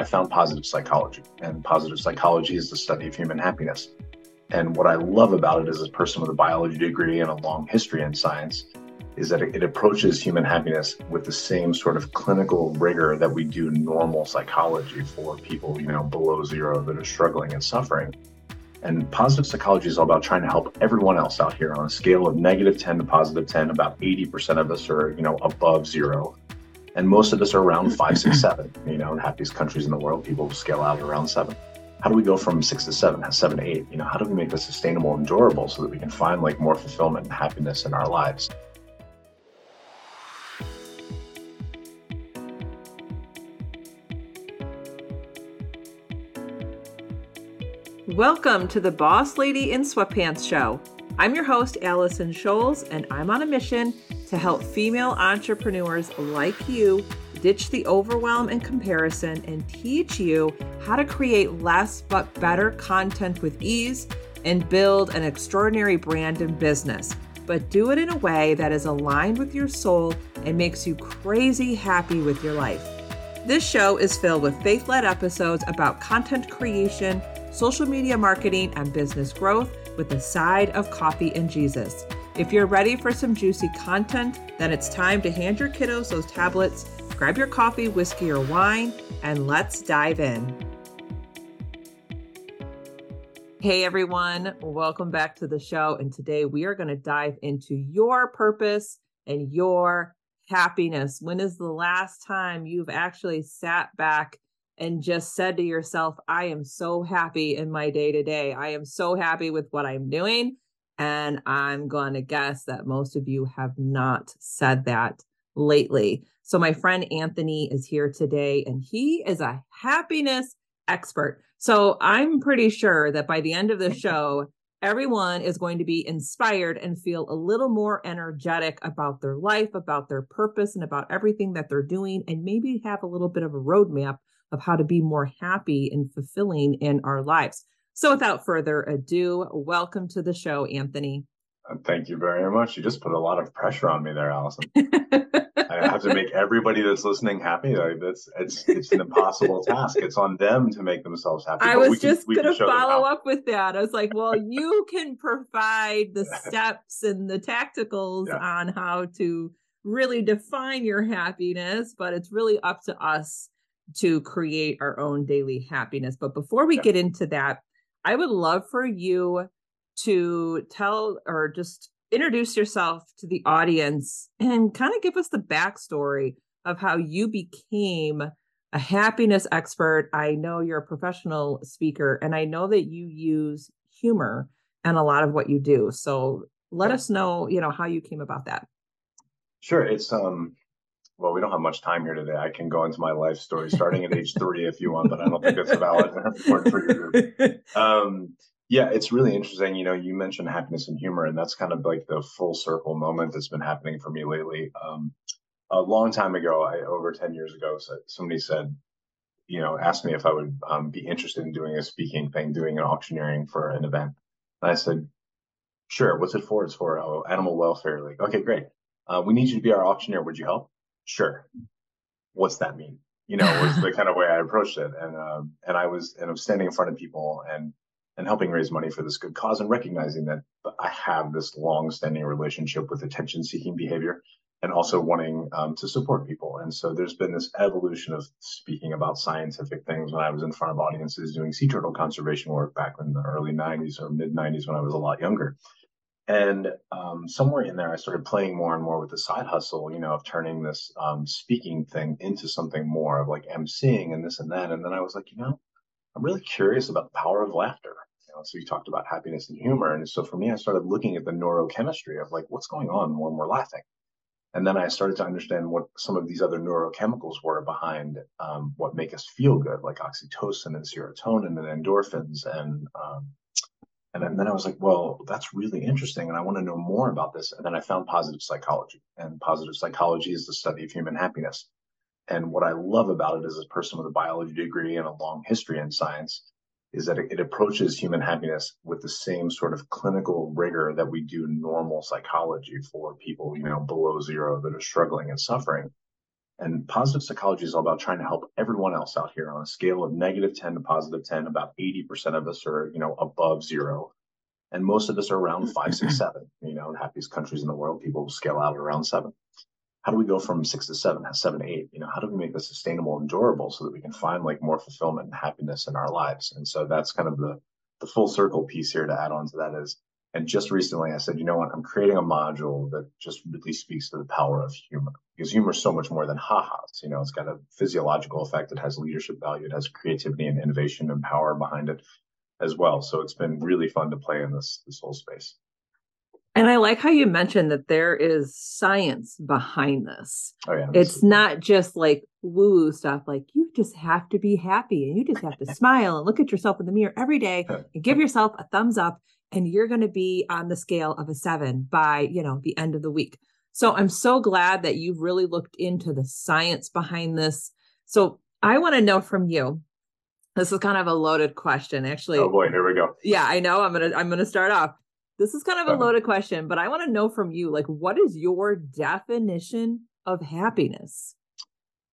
I found positive psychology, and positive psychology is the study of human happiness. And what I love about it as a person with a biology degree and a long history in science is that it, approaches human happiness with the same sort of clinical rigor that we do normal psychology for people, you know, below zero that are struggling and suffering. And positive psychology is all about trying to help everyone else out here on a scale of negative 10 to positive 10. About 80% of us are, you know, above zero and most of us are around five, six, seven. You know, in happiest countries in the world, people scale out around seven. How do we go from six to seven, seven to eight? You know, how do we make this sustainable and durable so that we can find like more fulfillment and happiness in our lives? Welcome to the Boss Lady in Sweatpants Show. I'm your host, Allison Scholes, and I'm on a mission to help female entrepreneurs like you ditch the overwhelm and comparison and teach you how to create less but better content with ease and build an extraordinary brand and business. But do it in a way that is aligned with your soul and makes you crazy happy with your life. This show is filled with faith led episodes about content creation, social media marketing, and business growth with a side of coffee and Jesus. If you're ready for some juicy content, then it's time to hand your kiddos those tablets, grab your coffee, whiskey, or wine, and let's dive in. Hey everyone, welcome back to the show. And today we are going to dive into your purpose and your happiness. When is the last time you've actually sat back and just said to yourself, I am so happy in my day to day. I am so happy with what I'm doing. And I'm going to guess that most of you have not said that lately. So, my friend Anthony is here today, and he is a happiness expert. So, I'm pretty sure that by the end of the show, everyone is going to be inspired and feel a little more energetic about their life, about their purpose, and about everything that they're doing, and maybe have a little bit of a roadmap of how to be more happy and fulfilling in our lives. So without further ado, welcome to the show, Anthony. Uh, thank you very much. You just put a lot of pressure on me there, Allison. I have to make everybody that's listening happy. Like that's it's it's an impossible task. It's on them to make themselves happy. I was just going to follow up with that. I was like, well, you can provide the steps and the tacticals yeah. on how to really define your happiness, but it's really up to us to create our own daily happiness. But before we yeah. get into that, I would love for you to tell or just introduce yourself to the audience and kind of give us the backstory of how you became a happiness expert. I know you're a professional speaker, and I know that you use humor and a lot of what you do. So let us know, you know, how you came about that. Sure. It's um well, we don't have much time here today. I can go into my life story starting at age three if you want, but I don't think that's valid for your group. Um, yeah, it's really interesting. You know, you mentioned happiness and humor, and that's kind of like the full circle moment that's been happening for me lately. Um, a long time ago, I, over 10 years ago, somebody said, you know, asked me if I would um, be interested in doing a speaking thing, doing an auctioneering for an event. And I said, sure. What's it for? It's for oh, Animal Welfare Like, Okay, great. Uh, we need you to be our auctioneer. Would you help? Sure, what's that mean? You know, was the kind of way I approached it. And, um, and I was, and I'm standing in front of people and, and helping raise money for this good cause and recognizing that I have this long standing relationship with attention seeking behavior and also wanting um, to support people. And so there's been this evolution of speaking about scientific things when I was in front of audiences doing sea turtle conservation work back in the early 90s or mid 90s when I was a lot younger. And um, somewhere in there, I started playing more and more with the side hustle, you know, of turning this um, speaking thing into something more of like emceeing and this and that. And then I was like, you know, I'm really curious about the power of laughter. You know, so you talked about happiness and humor. And so for me, I started looking at the neurochemistry of like what's going on when we're laughing. And then I started to understand what some of these other neurochemicals were behind um, what make us feel good, like oxytocin and serotonin and endorphins and um, and then I was like, well, that's really interesting. And I want to know more about this. And then I found positive psychology. And positive psychology is the study of human happiness. And what I love about it as a person with a biology degree and a long history in science is that it, approaches human happiness with the same sort of clinical rigor that we do normal psychology for people, you know, below zero that are struggling and suffering. And positive psychology is all about trying to help everyone else out here on a scale of negative 10 to positive 10. About 80% of us are, you know, above zero. And most of us are around mm-hmm. five, six, seven. You know, in happiest countries in the world, people scale out around seven. How do we go from six to seven, seven to eight? You know, how do we make this sustainable and durable so that we can find like more fulfillment and happiness in our lives? And so that's kind of the the full circle piece here to add on to that is and just recently, I said, you know what? I'm creating a module that just really speaks to the power of humor because humor is so much more than ha-has. You know, it's got a physiological effect. It has leadership value. It has creativity and innovation and power behind it as well. So it's been really fun to play in this this whole space. And I like how you mentioned that there is science behind this. Oh yeah, it's not just like woo woo stuff. Like you just have to be happy and you just have to smile and look at yourself in the mirror every day and give yourself a thumbs up and you're going to be on the scale of a seven by you know the end of the week. So i'm so glad that you've really looked into the science behind this. So i want to know from you this is kind of a loaded question. Actually oh boy here we go. yeah i know. I'm gonna i'm gonna start off. This is kind of a uh-huh. loaded question but i want to know from you like what is your definition of happiness?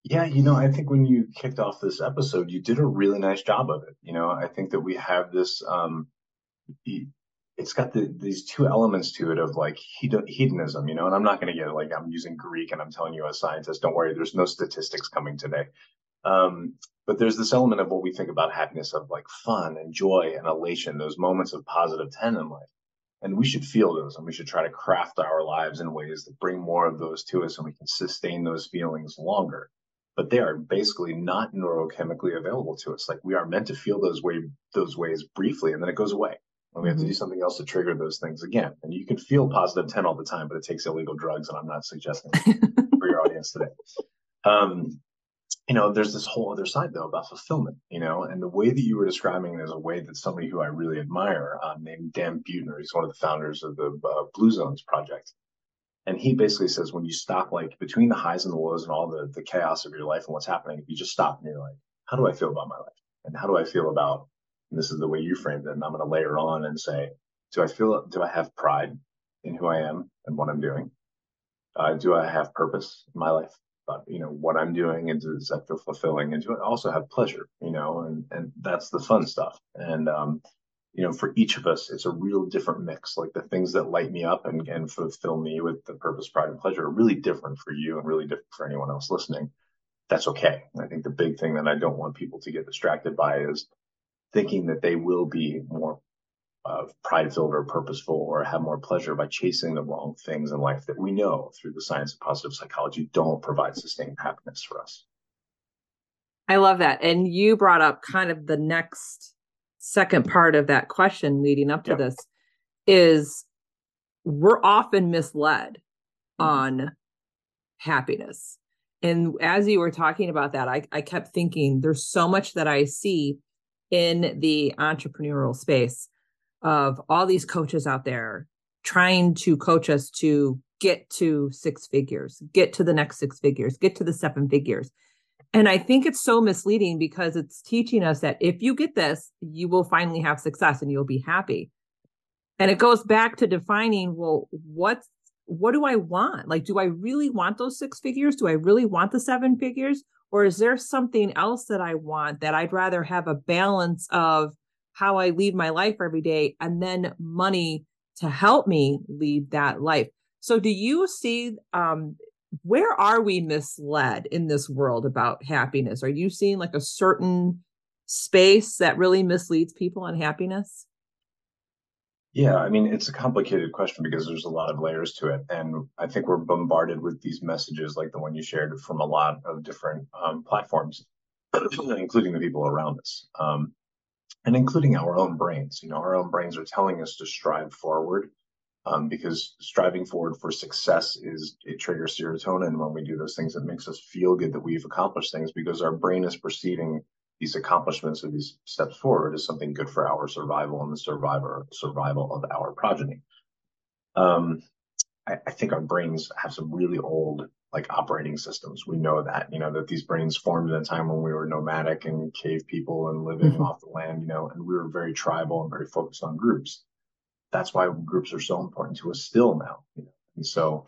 Yeah, you know, I think when you kicked off this episode, you did a really nice job of it. You know, I think that we have this um, it's got the, these two elements to it of like hedonism, you know, and I'm not going to get like I'm using Greek and I'm telling you as scientist, don't worry, there's no statistics coming today. Um, but there's this element of what we think about happiness of like fun and joy and elation, those moments of positive 10 in life. And we should feel those and we should try to craft our lives in ways that bring more of those to us and we can sustain those feelings longer. But they are basically not neurochemically available to us. Like we are meant to feel those way those ways briefly and then it goes away and we have to do something else to trigger those things again. And you can feel positive 10 all the time, but it takes illegal drugs. And I'm not suggesting for your audience today. Um, you know, there's this whole other side though about fulfillment, you know, and the way that you were describing it is a way that somebody who I really admire uh, named Dan Buettner, he's one of the founders of the uh, Blue Zones project. And he basically says when you stop like between the highs and the lows and all the, the chaos of your life and what's happening, if you just stop and you're like, how do I feel about my life? And how do I feel about and this is the way you framed it, and I'm going to layer on and say, do I feel, do I have pride in who I am and what I'm doing? Uh, do I have purpose in my life about, you know, what I'm doing and does that feel fulfilling? And do I also have pleasure, you know, and, and that's the fun stuff. And, um, you know, for each of us, it's a real different mix. Like the things that light me up and, and fulfill me with the purpose, pride, and pleasure are really different for you and really different for anyone else listening. That's okay. I think the big thing that I don't want people to get distracted by is thinking that they will be more uh, pride filled or purposeful or have more pleasure by chasing the wrong things in life that we know through the science of positive psychology don't provide sustained happiness for us. I love that. And you brought up kind of the next second part of that question leading up to this is we're often misled mm-hmm. on happiness. And as you were talking about that, I, I kept thinking there's so much that I see in the entrepreneurial space of all these coaches out there trying to coach us to get to six figures, get to the next six figures, get to the seven figures. And I think it's so misleading because it's teaching us that if you get this, you will finally have success and you'll be happy. And it goes back to defining, well, what's what do I want? Like, do I really want those six figures? Do I really want the seven figures? Or is there something else that I want that I'd rather have a balance of how I lead my life every day and then money to help me lead that life? So, do you see um, where are we misled in this world about happiness? Are you seeing like a certain space that really misleads people on happiness? Yeah, I mean, it's a complicated question because there's a lot of layers to it. And I think we're bombarded with these messages like the one you shared from a lot of different um, platforms, including the people around us, um, and including our own brains. You know, our own brains are telling us to strive forward um, because striving forward for success is it triggers serotonin when we do those things. It makes us feel good that we've accomplished things because our brain is perceiving these accomplishments or these steps forward is something good for our survival and the survivor survival of our progeny. Um, I, I, think our brains have some really old like operating systems. We know that, you know, that these brains formed at a time when we were nomadic and cave people and living mm-hmm. off the land, you know, and we were very tribal and very focused on groups. That's why groups are so important to us still now. You know? And so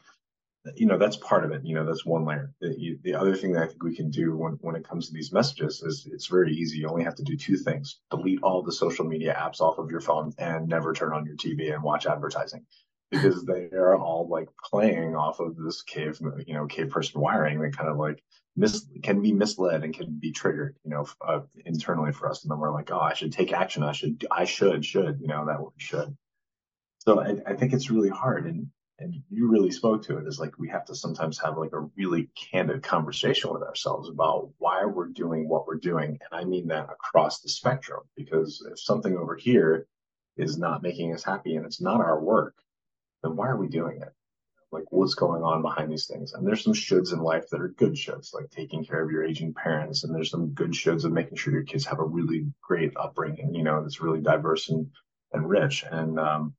you know that's part of it you know that's one layer. The, the other thing that i think we can do when, when it comes to these messages is it's very easy. You only have to do two things. Delete all the social media apps off of your phone and never turn on your tv and watch advertising because they are all like playing off of this cave you know cave person wiring that kind of like mis can be misled and can be triggered you know uh, internally for us. And then we're like oh i should take action. I should i should should you know that we should. So I, I think it's really hard. And and you really spoke to it is like we have to sometimes have like a really candid conversation with ourselves about why we're doing what we're doing and i mean that across the spectrum because if something over here is not making us happy and it's not our work then why are we doing it? Like what's going on behind these things? And there's some shoulds in life that are good shoulds like taking care of your aging parents and there's some good shoulds of making sure your kids have a really great upbringing you know that's really diverse and and rich. And um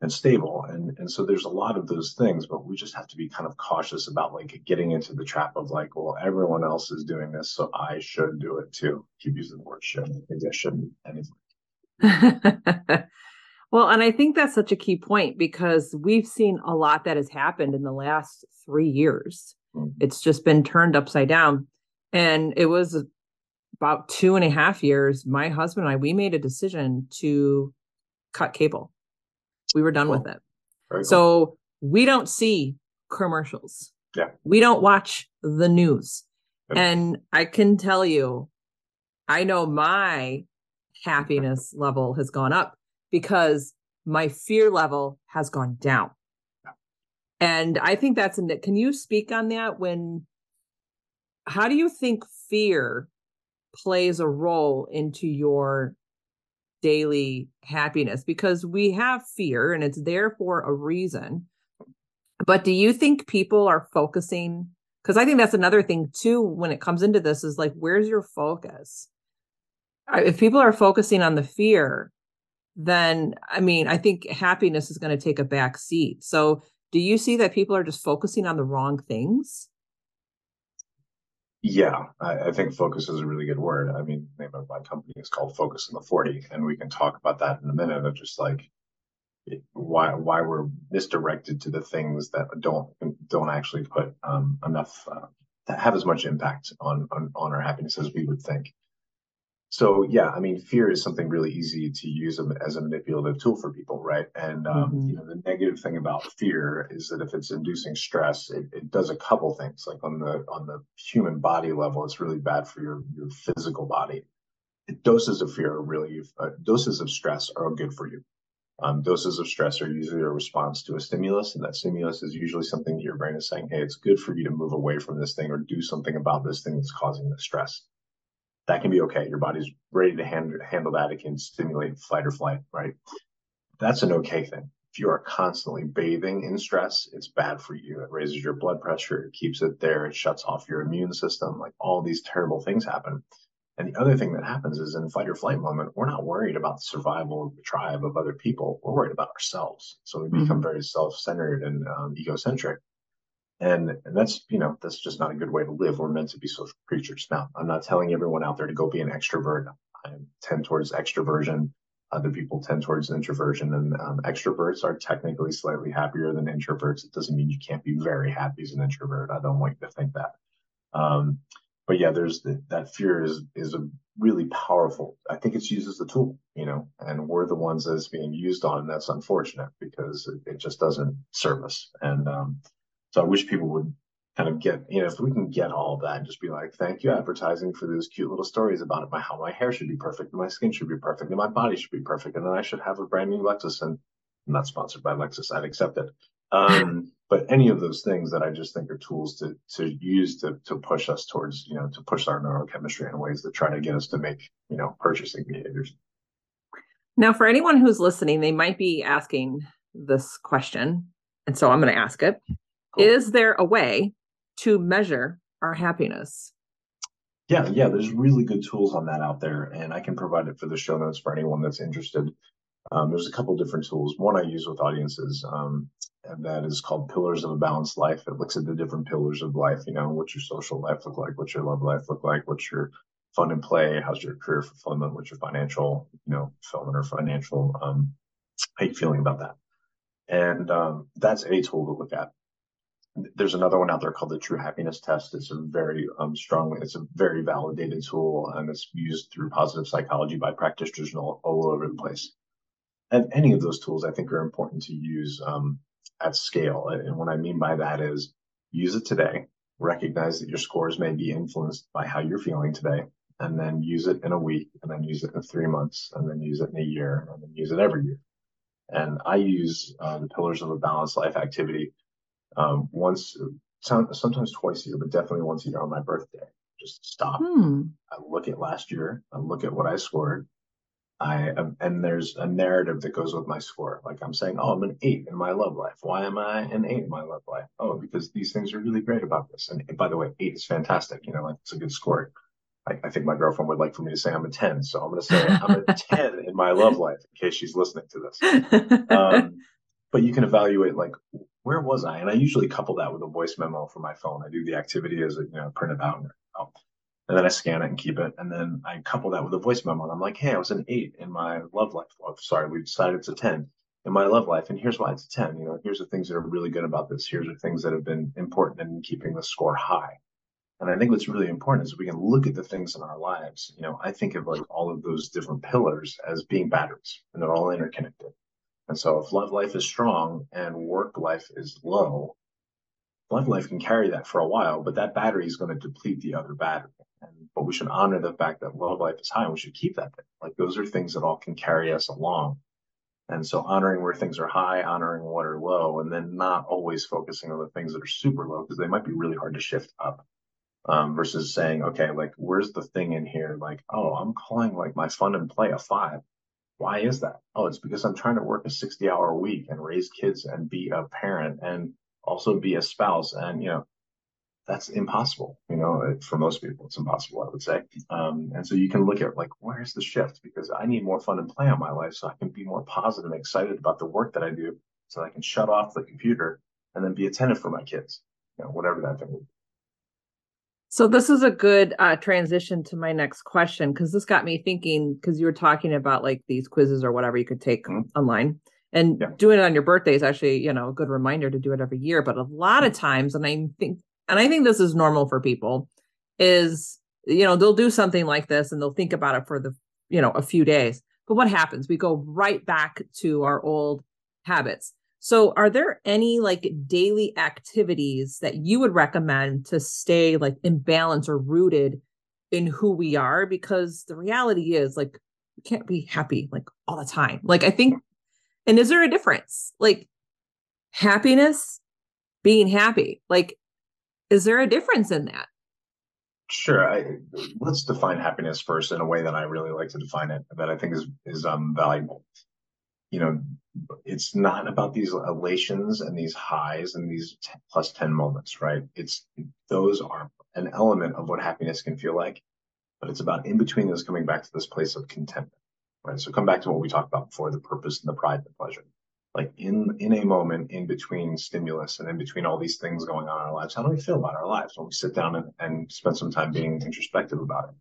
and stable. And and so there's a lot of those things, but we just have to be kind of cautious about like getting into the trap of like, well, everyone else is doing this, so I should do it too. Keep using the word should. Maybe I shouldn't anything. well, and I think that's such a key point because we've seen a lot that has happened in the last three years. Mm-hmm. It's just been turned upside down. And it was about two and a half years, my husband and I, we made a decision to cut cable we were done cool. with oh, it. Very so cool. we don't see commercials. Yeah. We don't watch the news. And I can tell you, I know my happiness level has gone up because my fear level has gone down. And I think that's a can you speak on that when how do you think fear plays a role into your daily happiness because we have fear and it's there for a reason. But do you think people are focusing? Because I think that's another thing too when it comes into this is like, where's your focus? If people are focusing on the fear, then I mean, I think happiness is going to take a back seat. So do you see that people are just focusing on the wrong things? Yeah, I, I, think focus is a really good word. I mean, the name of my company is called Focus in the 40, and we can talk about that in a minute of just like why why we're misdirected to the things that don't don't actually put um, enough uh, have as much impact on, on on our happiness as we would think. So yeah, I mean, fear is something really easy to use as a manipulative tool for people, right? And um, mm-hmm. you know, the negative thing about fear is that if it's inducing stress, it, it, does a couple things. Like on the on the human body level, it's really bad for your your physical body. Doses of fear are really uh, doses of stress are good for you. Um, doses of stress are usually a response to a stimulus, and that stimulus is usually something that your brain is saying, "Hey, it's good for you to move away from this thing or do something about this thing that's causing the stress." That can be okay. Your body's ready to hand, handle that. It can stimulate fight or flight, right? That's an okay thing. If you are constantly bathing in stress, it's bad for you. It raises your blood pressure, it keeps it there, it shuts off your immune system. Like all these terrible things happen. And the other thing that happens is in fight or flight moment, we're not worried about the survival of the tribe of other people. We're worried about ourselves. So we become mm-hmm. very self-centered and um, egocentric and, that's you know that's just not a good way to live. We're meant to be social creatures. Now i'm not telling everyone out there to go be an extrovert. I tend towards extroversion. Other people tend towards introversion and um, extroverts are technically slightly happier than introverts. It doesn't mean you can't be very happy as an introvert. I don't want you to think that. Um, but yeah there's the, that fear is is a really powerful i think it's used as a tool you know and we're the ones that it's being used on. And that's unfortunate because it, it just doesn't serve us. And um, so I wish people would kind of get, you know, if we can get all of that and just be like, thank you, advertising, for those cute little stories about it, my how my hair should be perfect, and my skin should be perfect, and my body should be perfect, and then I should have a brand new Lexus. And I'm not sponsored by Lexus, I'd accept it. Um, but any of those things that I just think are tools to to use to to push us towards, you know, to push our neurochemistry in ways that try to get us to make, you know, purchasing behaviors. Now, for anyone who's listening, they might be asking this question. And so I'm going to ask it. Is there a way to measure our happiness? Yeah, yeah, there's really good tools on that out there, and I can provide it for the show notes for anyone that's interested. Um, there's a couple different tools. One I use with audiences, um, and that is called Pillars of a Balanced Life. It looks at the different pillars of life. You know, what's your social life look like? What's your love life look like? What's your fun and play? How's your career fulfillment? What's your financial, you know, fulfillment or financial? Um, how you feeling about that? And um, that's a tool to look at. There's another one out there called the True Happiness Test. It's a very um, strong, it's a very validated tool, and it's used through positive psychology by practitioners all, all over the place. And any of those tools, I think, are important to use um, at scale. And what I mean by that is use it today, recognize that your scores may be influenced by how you're feeling today, and then use it in a week, and then use it in three months, and then use it in a year, and then use it every year. And I use uh, the pillars of a balanced life activity um, once, sometimes twice a year, but definitely once a year on my birthday. Just stop. Hmm. I look at last year. I look at what I scored. I and there's a narrative that goes with my score. Like I'm saying, oh, I'm an eight in my love life. Why am I an eight in my love life? Oh, because these things are really great about this. And by the way, eight is fantastic. You know, like it's a good score. I, I think my girlfriend would like for me to say I'm a 10. So I'm going to say I'm a 10 in my love life in case she's listening to this. Um, but you can evaluate like where was I? And I usually couple that with a voice memo from my phone. I do the activity as you know, print it out and, oh, and then I scan it and keep it. And then I couple that with a voice memo. And I'm like, hey, I was an eight in my love life. Oh, sorry, we decided it's a 10 in my love life. And here's why it's a 10. You know, here's the things that are really good about this. Here's the things that have been important in keeping the score high. And I think what's really important is we can look at the things in our lives. You know, I think of like all of those different pillars as being batteries and they're all interconnected. And so if love life is strong and work life is low, love life can carry that for a while, but that battery is going to deplete the other battery. And, but we should honor the fact that love life is high and we should keep that. Like those are things that all can carry us along. And so honoring where things are high, honoring what are low, and then not always focusing on the things that are super low because they might be really hard to shift up. Um, versus saying, okay, like where's the thing in here? Like, oh, I'm calling like my fun and play a five. Why is that? Oh, it's because I'm trying to work a 60 hour week and raise kids and be a parent and also be a spouse. And, you know, that's impossible. You know, for most people, it's impossible, I would say. Um, and so you can look at like, where's the shift? Because I need more fun and play on my life so I can be more positive and excited about the work that I do so I can shut off the computer and then be attentive for my kids, you know, whatever that thing would be. So this is a good uh, transition to my next question because this got me thinking because you were talking about like these quizzes or whatever you could take mm-hmm. online and yeah. doing it on your birthday is actually you know a good reminder to do it every year. But a lot of times, and I think and I think this is normal for people, is you know they'll do something like this and they'll think about it for the you know a few days. But what happens? We go right back to our old habits. So, are there any like daily activities that you would recommend to stay like in balance or rooted in who we are? Because the reality is, like, we can't be happy like all the time. Like, I think, and is there a difference? Like, happiness, being happy, like, is there a difference in that? Sure. I, let's define happiness first in a way that I really like to define it, that I think is is um, valuable. You know, it's not about these elations and these highs and these 10 plus 10 moments, right? It's those are an element of what happiness can feel like, but it's about in between those coming back to this place of contentment, right? So come back to what we talked about before, the purpose and the pride and the pleasure. Like in in a moment in between stimulus and in between all these things going on in our lives, how do we feel about our lives when we sit down and, and spend some time being introspective about it?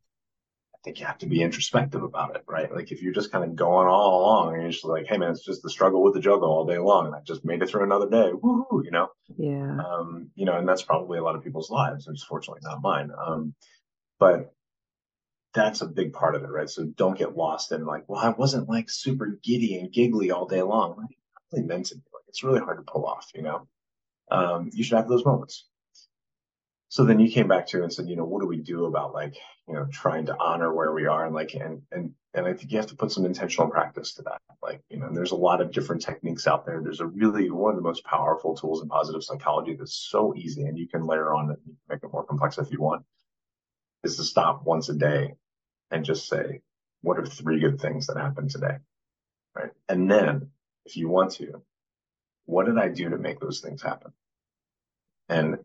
Think you have to be introspective about it, right? Like if you're just kind of going all along and you're just like, hey man, it's just the struggle with the juggle all day long, and I just made it through another day, woohoo, you know? Yeah. Um, you know, and that's probably a lot of people's lives. It's fortunately not mine. Um, but that's a big part of it, right? So don't get lost in like, well, I wasn't like super giddy and giggly all day long. Like, I really meant it. Like, it's really hard to pull off, you know? Um, you should have those moments so then you came back to and said, you know, what do we do about like, you know, trying to honor where we are and like, and, and, and I think you have to put some intentional practice to that. Like, you know, there's a lot of different techniques out there. There's a really one of the most powerful tools in positive psychology that's so easy and you can layer on it and make it more complex if you want is to stop once a day and just say, what are three good things that happened today? Right. And then if you want to, what did I do to make those things happen? And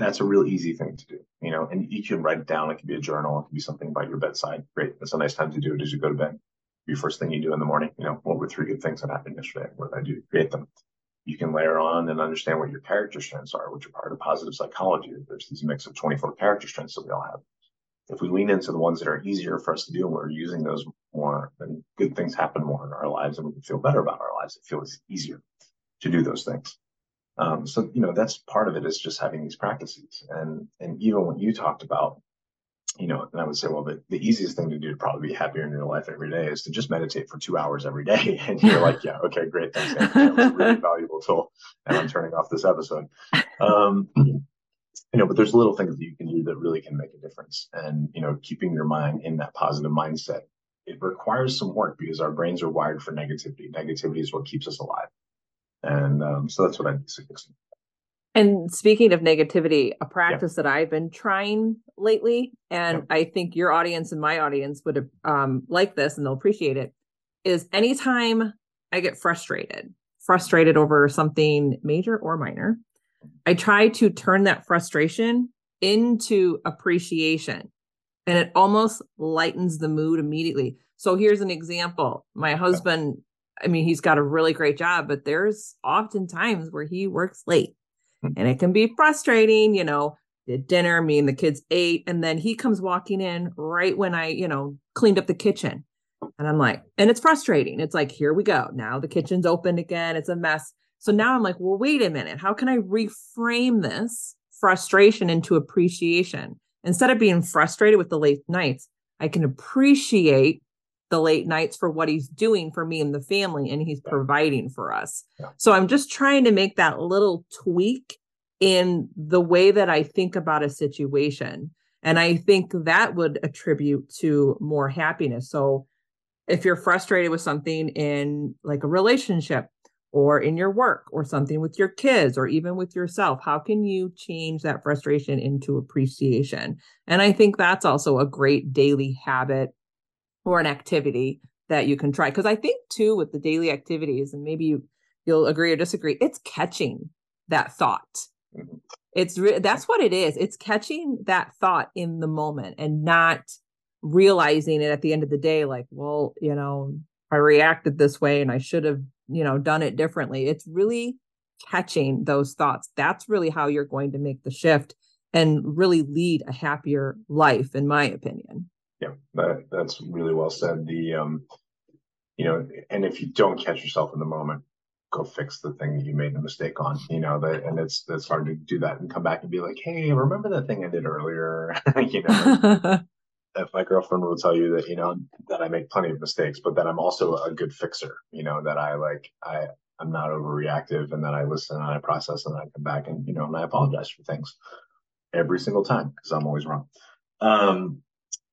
that's a real easy thing to do, you know, and you can write it down. It could be a journal. It could be something by your bedside. Great. That's a nice time to do it as you go to bed. Your first thing you do in the morning, you know, what were three good things that happened yesterday? What did I do to create them? You can layer on and understand what your character strengths are, which are part of positive psychology. There's this mix of 24 character strengths that we all have. If we lean into the ones that are easier for us to do and we're using those more, then good things happen more in our lives and we can feel better about our lives. It feels easier to do those things. Um, so you know that's part of it is just having these practices, and and even what you talked about, you know, and I would say, well, the, the easiest thing to do to probably be happier in your life every day is to just meditate for two hours every day. And you're like, yeah, okay, great, thanks. That was a really valuable tool, and I'm turning off this episode. Um, you know, but there's little things that you can do that really can make a difference, and you know, keeping your mind in that positive mindset. It requires some work because our brains are wired for negativity. Negativity is what keeps us alive. And um, so that's what I'm suggesting. And speaking of negativity, a practice yeah. that I've been trying lately, and yeah. I think your audience and my audience would um, like this and they'll appreciate it, is anytime I get frustrated, frustrated over something major or minor, I try to turn that frustration into appreciation and it almost lightens the mood immediately. So here's an example. My husband I mean, he's got a really great job, but there's often times where he works late hmm. and it can be frustrating, you know, did dinner, me and the kids ate, and then he comes walking in right when I, you know, cleaned up the kitchen. And I'm like, and it's frustrating. It's like, here we go. Now the kitchen's open again. It's a mess. So now I'm like, well, wait a minute. How can I reframe this frustration into appreciation? Instead of being frustrated with the late nights, I can appreciate the late nights for what he's doing for me and the family and he's providing for us. Yeah. So I'm just trying to make that little tweak in the way that I think about a situation. And I think that would attribute to more happiness. So if you're frustrated with something in like a relationship or in your work or something with your kids or even with yourself, how can you change that frustration into appreciation? And I think that's also a great daily habit or an activity that you can try because i think too with the daily activities and maybe you you'll agree or disagree it's catching that thought. Mm-hmm. it's re- that's what it is. It's catching that thought in the moment and not realizing it at the end of the day like well you know i reacted this way and i should have you know done it differently. It's really catching those thoughts. That's really how you're going to make the shift and really lead a happier life in my opinion yeah, that, that's really well said. The um, you know, and if you don't catch yourself in the moment, go fix the thing that you made the mistake on. You know, that and it's it's hard to do that and come back and be like, hey, remember that thing I did earlier? you know. if my girlfriend will tell you that you know that I make plenty of mistakes, but that I'm also a good fixer. You know that I like I I'm not overreactive, and that I listen and I process and I come back and you know and I apologize for things every single time because I'm always wrong. Um,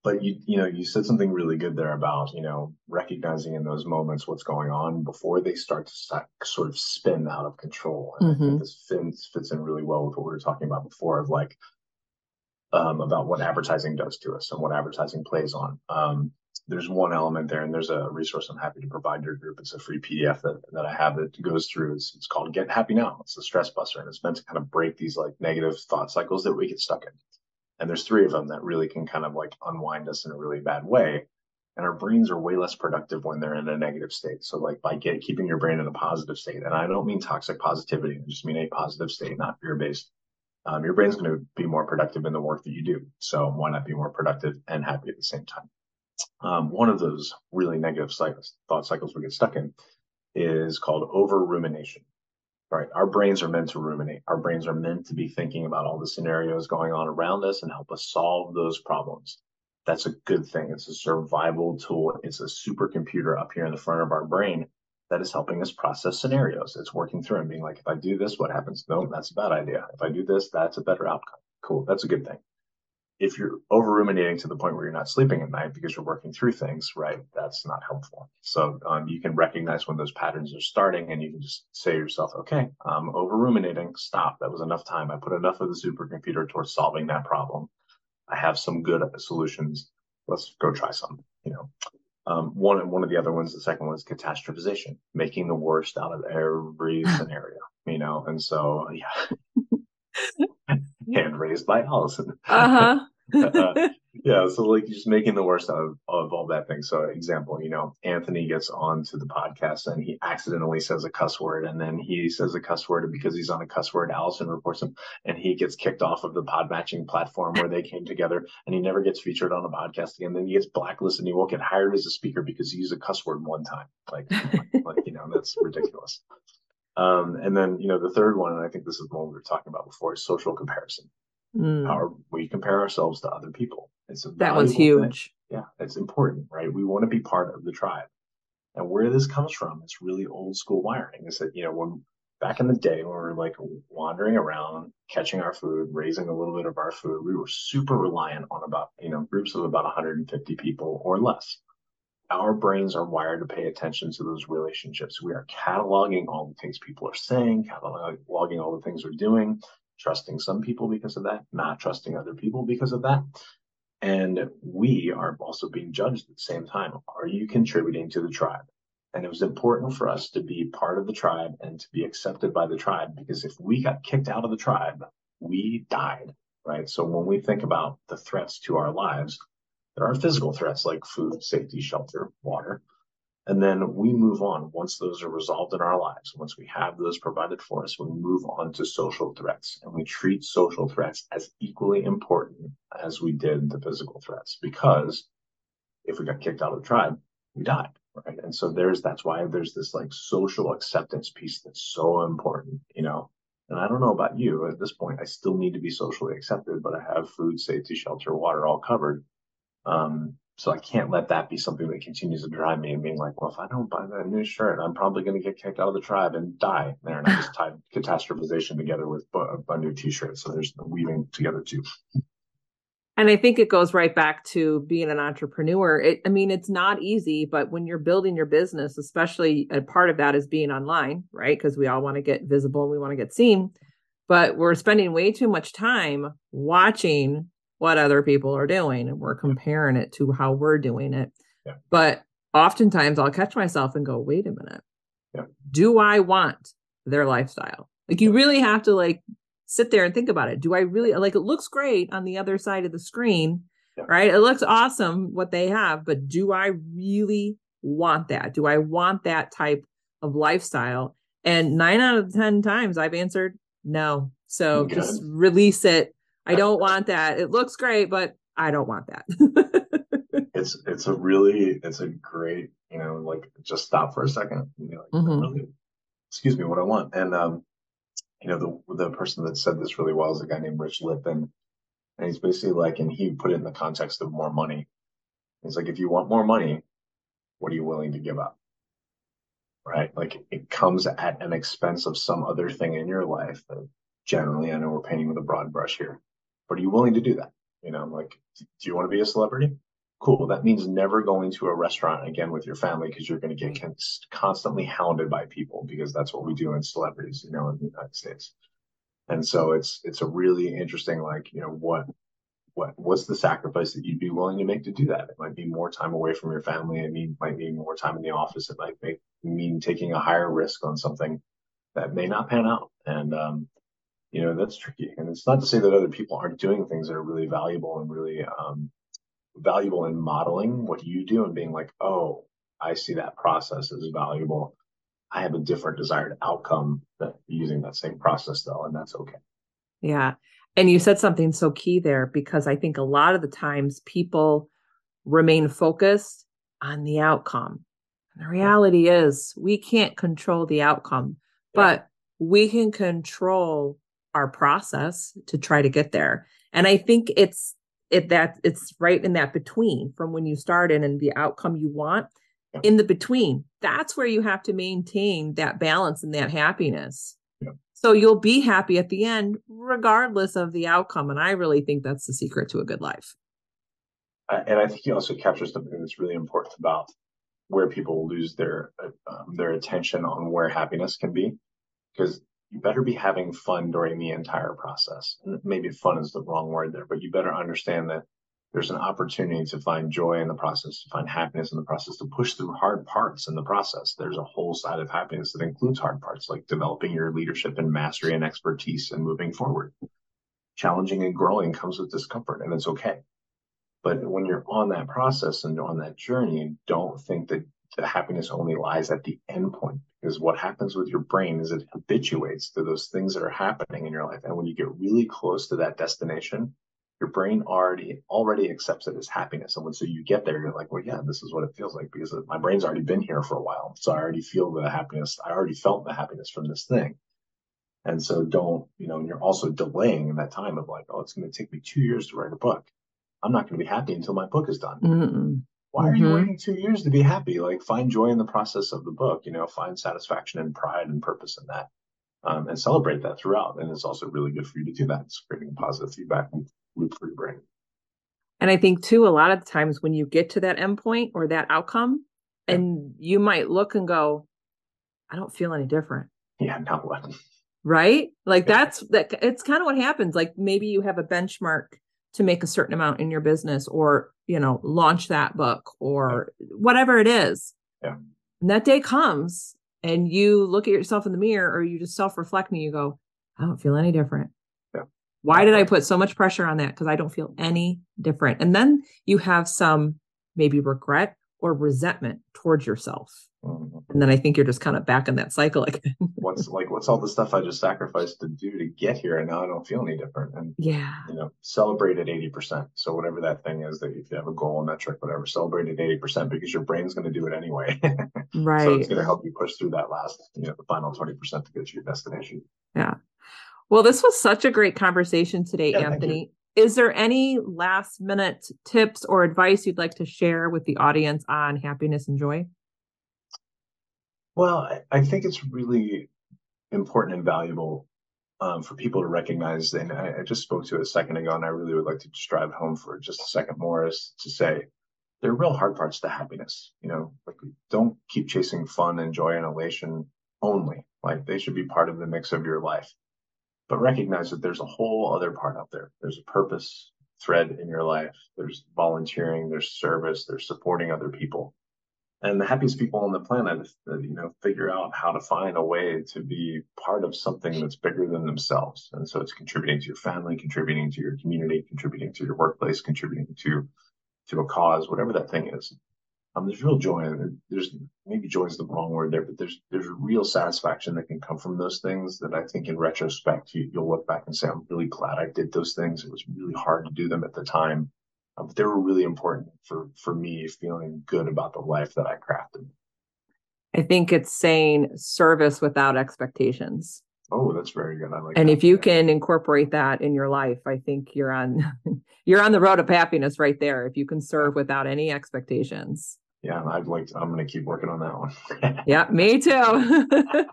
but you you know you said something really good there about you know recognizing in those moments what's going on before they start to sort of spin out of control. And mm-hmm. i think mm-hmm. this fits, fits in really well with what we were talking about before of like um, about what advertising does to us and what advertising plays on. Um, there's one element there and there's a resource i'm happy to provide your group. It's a free pdf that, that i have that goes through. It's, it's called get happy now. It's a stress buster and it's meant to kind of break these like negative thought cycles that we get stuck in and there's three of them that really can kind of like unwind us in a really bad way. And our brains are way less productive when they're in a negative state. So like by get, keeping your brain in a positive state, and I don't mean toxic positivity, I just mean a positive state, not fear based. Um, your brain's going to be more productive in the work that you do. So why not be more productive and happy at the same time? Um, one of those really negative cycles, thought cycles we get stuck in is called over rumination right? Our brains are meant to ruminate. Our brains are meant to be thinking about all the scenarios going on around us and help us solve those problems. That's a good thing. It's a survival tool. It's a supercomputer up here in the front of our brain that is helping us process scenarios. It's working through and being like, if I do this, what happens? No, that's a bad idea. If I do this, that's a better outcome. Cool. That's a good thing if you're over ruminating to the point where you're not sleeping at night because you're working through things, right, that's not helpful. So um, you can recognize when those patterns are starting and you can just say to yourself, okay, I'm over ruminating. Stop. That was enough time. I put enough of the supercomputer towards solving that problem. I have some good solutions. Let's go try some, you know. Um, one one of the other ones, the second one is catastrophization, making the worst out of every scenario, you know. And so, yeah, hand raised by Allison. Uh-huh. uh, yeah, so like just making the worst out of, of all that thing. So example, you know, Anthony gets on to the podcast and he accidentally says a cuss word and then he says a cuss word because he's on a cuss word, Allison reports him and he gets kicked off of the pod matching platform where they came together and he never gets featured on a podcast again. Then he gets blacklisted and he won't get hired as a speaker because he used a cuss word one time. Like, like you know, that's ridiculous. Um, and then, you know, the third one, and I think this is the one we were talking about before, is social comparison. Mm. How we compare ourselves to other people. It's a that was huge. Thing. Yeah, it's important, right? We want to be part of the tribe. And where this comes from, it's really old school wiring. Is that you know when back in the day when we were like wandering around, catching our food, raising a little bit of our food, we were super reliant on about you know groups of about 150 people or less our brains are wired to pay attention to those relationships. We are cataloging all the things people are saying, cataloging all the things they're doing, trusting some people because of that, not trusting other people because of that. And we are also being judged at the same time. Are you contributing to the tribe? And it was important for us to be part of the tribe and to be accepted by the tribe because if we got kicked out of the tribe, we died, right? So when we think about the threats to our lives, there are physical threats like food, safety, shelter, water. And then we move on. Once those are resolved in our lives, once we have those provided for us, we move on to social threats. And we treat social threats as equally important as we did the physical threats. Because if we got kicked out of the tribe, we died. Right. And so there's that's why there's this like social acceptance piece that's so important, you know. And I don't know about you at this point, I still need to be socially accepted, but I have food, safety, shelter, water all covered um, so I can't let that be something that continues to drive me and being like, well, if I don't buy that new shirt, I'm probably going to get kicked out of the tribe and die there. And I just tied catastrophization together with a, a new t-shirt. So there's the weaving together too. And I think it goes right back to being an entrepreneur. It, I mean, it's not easy, but when you're building your business, especially a part of that is being online, right? Because we all want to get visible and we want to get seen. But we're spending way too much time watching what other people are doing and we're comparing it to how we're doing it. Yeah. But oftentimes I'll catch myself and go, wait a minute. Yeah. Do I want their lifestyle? Like you really have to like sit there and think about it. Do I really like it looks great on the other side of the screen, yeah. right? It looks awesome what they have, but do I really want that? Do I want that type of lifestyle? And 9 out of 10 times I've answered no. So Good. just release it I don't want that. It looks great, but I don't want that. it's it's a really it's a great you know like just stop for a second. You know, like, mm-hmm. really, excuse me, what I want. And um, you know the the person that said this really well is a guy named Rich Lippin, and he's basically like, and he put it in the context of more money. He's like, if you want more money, what are you willing to give up? Right? Like it comes at an expense of some other thing in your life that generally, I know we're painting with a broad brush here, but are you willing to do that? You know, like, do you want to be a celebrity? Cool. That means never going to a restaurant again with your family because you're going to get constantly hounded by people because that's what we do in celebrities, you know, in the United States. And so it's it's a really interesting, like, you know, what what what's the sacrifice that you'd be willing to make to do that? It might be more time away from your family. It mean, might mean more time in the office. It might make, mean taking a higher risk on something that may not pan out. And um, you know that's tricky. And it's not to say that other people aren't doing things that are really valuable and really um, valuable in modeling what you do and being like oh i see that process as valuable. I have a different desired outcome that using that same process though and that's okay. Yeah. And you said something so key there because i think a lot of the times people remain focused on the outcome. And the reality is we can't control the outcome yeah. but we can control our process to try to get there. And I think it's it that it's right in that between from when you started and the outcome you want yeah. in the between. That's where you have to maintain that balance and that happiness. Yeah. So you'll be happy at the end, regardless of the outcome. And I really think that's the secret to a good life. and I think he also captures something that's really important about where people lose their uh, um, their attention on where happiness can be, because you better be having fun during the entire process. Maybe fun is the wrong word there, but you better understand that there's an opportunity to find joy in the process, to find happiness in the process, to push through hard parts in the process. There's a whole side of happiness that includes hard parts, like developing your leadership and mastery and expertise and moving forward. Challenging and growing comes with discomfort, and it's okay. But when you're on that process and on that journey, don't think that the happiness only lies at the end point because what happens with your brain is it habituates to those things that are happening in your life and when you get really close to that destination your brain already already accepts it as happiness. And when so you get there, you're like, well, yeah, this is what it feels like because my brain's already been here for a while. So I already feel the happiness. I already felt the happiness from this thing. And so don't, you know, and you're also delaying in that time of like, oh, it's going to take me two years to write a book. I'm not going to be happy until my book is done. Mm-mm. Why are you mm-hmm. waiting two years to be happy? Like find joy in the process of the book, you know, find satisfaction and pride and purpose in that. Um, and celebrate that throughout. And it's also really good for you to do that. It's creating positive feedback loop for your brain. And I think too, a lot of times when you get to that endpoint or that outcome, yeah. and you might look and go, I don't feel any different. Yeah, now what? Right? Like yeah. that's that it's kind of what happens. Like maybe you have a benchmark to make a certain amount in your business or, you know, launch that book or whatever it is. Yeah. And that day comes and you look at yourself in the mirror or you just self-reflect and you go, I don't feel any different. yeah. Why did I put so much pressure on that? Because I don't feel any different. And then you have some maybe regret or resentment towards yourself. Mm-hmm. And then I think you're just kind of back in that cycle again. what's like what's all the stuff I just sacrificed to do to get here and now I don't feel any different. And yeah, you know, celebrate at 80%. So whatever that thing is that if you have a goal, metric, whatever, celebrate at 80% because your brain's going to do it anyway. right. So it's going to help you push through that last, you know, the final 20% to get to your destination. Yeah. Well, this was such a great conversation today, yeah, Anthony. Is there any last minute tips or advice you'd like to share with the audience on happiness and joy? Well, I, think it's really important and valuable um, for people to recognize, and I, I, just spoke to it a second ago, and I really would like to just drive home for just a second more is to say there are real hard parts to happiness. You know, like don't keep chasing fun and joy and elation only. Like they should be part of the mix of your life but recognize that there's a whole other part out there. There's a purpose thread in your life. There's volunteering, there's service, there's supporting other people. And the happiest people on the planet, you know, figure out how to find a way to be part of something that's bigger than themselves. And so it's contributing to your family, contributing to your community, contributing to your workplace, contributing to to a cause, whatever that thing is um, there's real joy There's maybe joy is the wrong word there, but there's there's real satisfaction that can come from those things that I think in retrospect you, will look back and say, I'm really glad I did those things. It was really hard to do them at the time, um, but they were really important for for me feeling good about the life that I crafted. I think it's saying service without expectations. Oh, that's very good. I like. And that. if you can incorporate that in your life, I think you're on you're on the road of happiness right there. If you can serve without any expectations yeah, I'd like to, I'm going to keep working on that one. yeah, me too.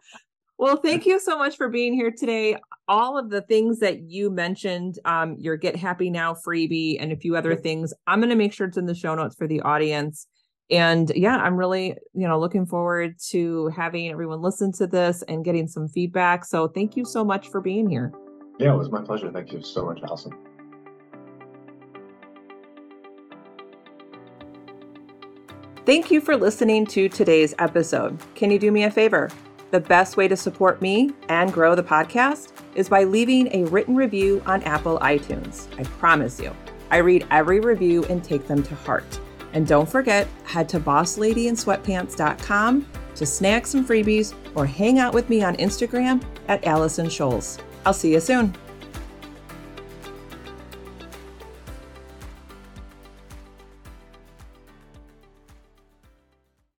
well, thank you so much for being here today. All of the things that you mentioned, um, your Get Happy Now freebie and a few other things, I'm going to make sure it's in the show notes for the audience. And yeah, I'm really, you know, looking forward to having everyone listen to this and getting some feedback. So thank you so much for being here. Yeah, it was my pleasure. Thank you so much, Allison. Thank you for listening to today's episode. Can you do me a favor? The best way to support me and grow the podcast is by leaving a written review on Apple iTunes. I promise you, I read every review and take them to heart. And don't forget, head to bossladyinsweatpants.com to snag some freebies or hang out with me on Instagram at Allison Scholes. I'll see you soon.